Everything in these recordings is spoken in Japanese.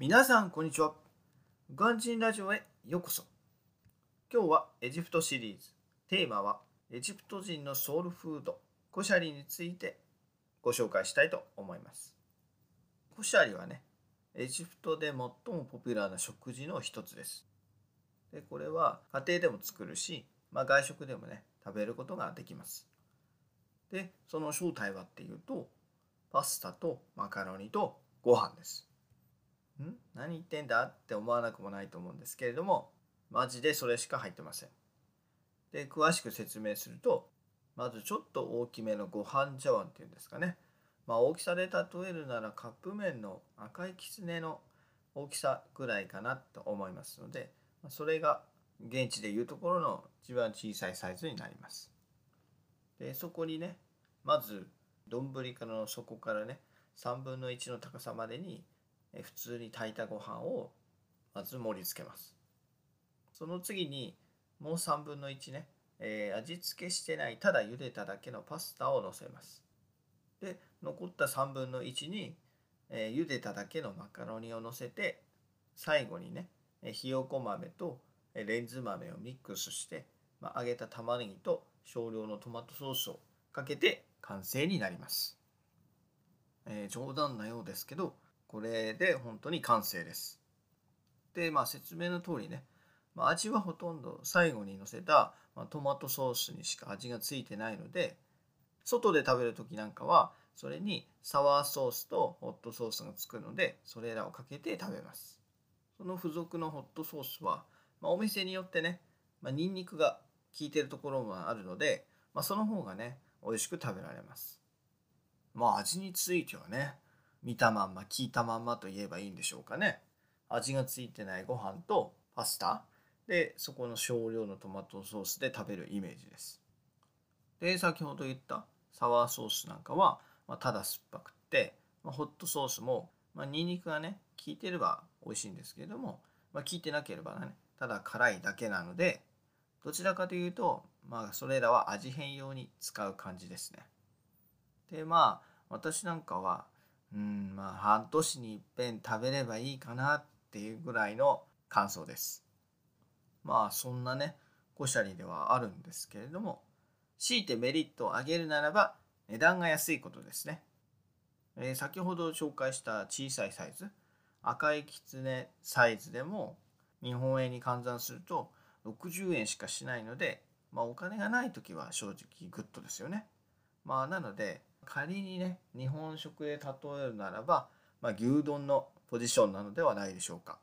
皆さんこんにちは。ガンジンラジオへようこそ。今日はエジプトシリーズ。テーマはエジプト人のソウルフード、コシャリについてご紹介したいと思います。コシャリはね、エジプトで最もポピュラーな食事の一つです。でこれは家庭でも作るし、まあ、外食でもね、食べることができます。で、その正体はっていうと、パスタとマカロニとご飯です。ん？何言ってんだって思わなくもないと思うんですけれどもマジでそれしか入ってません。で詳しく説明するとまずちょっと大きめのご飯茶碗っていうんですかね。まあ大きさで例えるならカップ麺の赤いきつねの大きさぐらいかなと思いますのでそれが現地でいうところの一番小さいサイズになります。でそこにねまず丼からの底からね3分の1の高さまでに普通に炊いたご飯をまず盛り付けます。その次にもう3分の1ね、えー、味付けしてないただ茹でただけのパスタをのせます。で残った3分の1に、えー、茹でただけのマカロニをのせて最後にねひよこ豆とレンズ豆をミックスして、まあ、揚げた玉ねぎと少量のトマトソースをかけて完成になります。えー、冗談なようですけどこれで本当に完成です。で、まあ説明の通りね、まあ、味はほとんど最後にのせた、まあ、トマトソースにしか味がついてないので、外で食べる時なんかはそれにサワーソースとホットソースがつくのでそれらをかけて食べます。その付属のホットソースは、まあ、お店によってね、まあ、ニンニクが効いてるところもあるので、まあ、その方がね美味しく食べられます。まあ味についてはね見たまんま聞いたまんまと言えばいいんでしょうかね。味がついてないご飯とパスタ。でそこの少量のトマトソースで食べるイメージです。で先ほど言ったサワーソースなんかは、まあ、ただ酸っぱくって、まあ、ホットソースも、まあ、ニンニクがね効いてれば美味しいんですけれども、まあ、効いてなければねただ辛いだけなのでどちらかというとまあそれらは味変用に使う感じですね。でまあ私なんかはうんまあ半年にいっぺん食べればいいかなっていうぐらいの感想ですまあそんなねコシャリではあるんですけれども強いてメリットを上げるならば値段が安いことですね、えー、先ほど紹介した小さいサイズ赤いきつねサイズでも日本円に換算すると60円しかしないので、まあ、お金がない時は正直グッドですよね。まあ、なので仮にね日本食で例えるならば、まあ、牛丼のポジションなのではないでしょうか。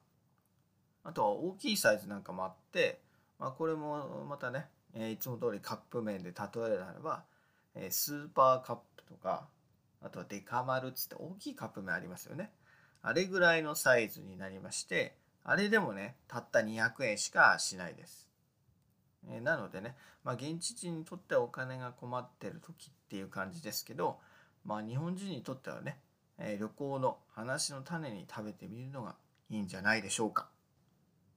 あとは大きいサイズなんかもあって、まあ、これもまたね、え、いつも通りカップ麺で例えるならば、え、スーパーカップとかあとはデカマルつって大きいカップ麺ありますよね。あれぐらいのサイズになりましてあれでもねたった200円しかしないです。えなのでね、まあ、現地人にとってはお金が困ってる時っていう感じですけど、まあ、日本人にとってはね、え旅行の話の種に食べてみるのがいいんじゃないでしょうか。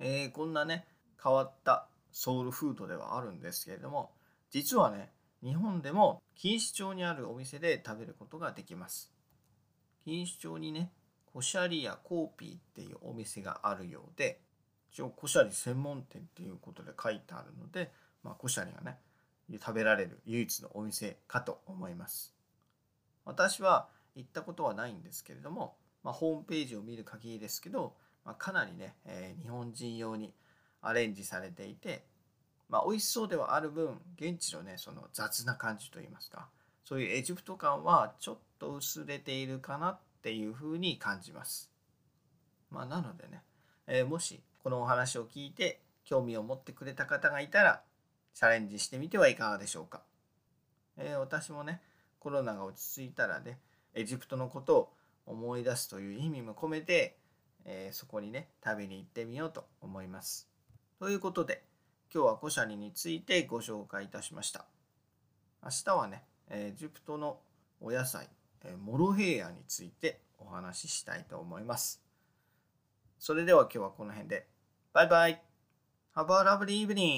えー、こんなね変わったソウルフードではあるんですけれども実はね日本でも錦糸町にあるお店で食べることができます。錦糸町にねコシャリやコーピーっていうお店があるようで一応コシャリ専門店っていうことで書いてあるので、まあ、コシャリがね食べられる唯一のお店かと思います私は行ったことはないんですけれども、まあ、ホームページを見る限りですけど、まあ、かなりね、えー、日本人用にアレンジされていて、まあ、美味しそうではある分現地のねその雑な感じといいますかそういうエジプト感はちょっと薄れているかなっていうふうに感じます。まあ、なのでね、えー、もしこのお話を聞いて興味を持ってくれた方がいたらチャレンジしてみてはいかがでしょうか。えー、私もねコロナが落ち着いたらねエジプトのことを思い出すという意味も込めて、えー、そこにね食べに行ってみようと思います。ということで今日はコシャリについてご紹介いたしました。明日はねエジプトのお野菜モロヘイヤについてお話ししたいと思います。それでは今日はこの辺で。バイバイ !Have a lovely evening!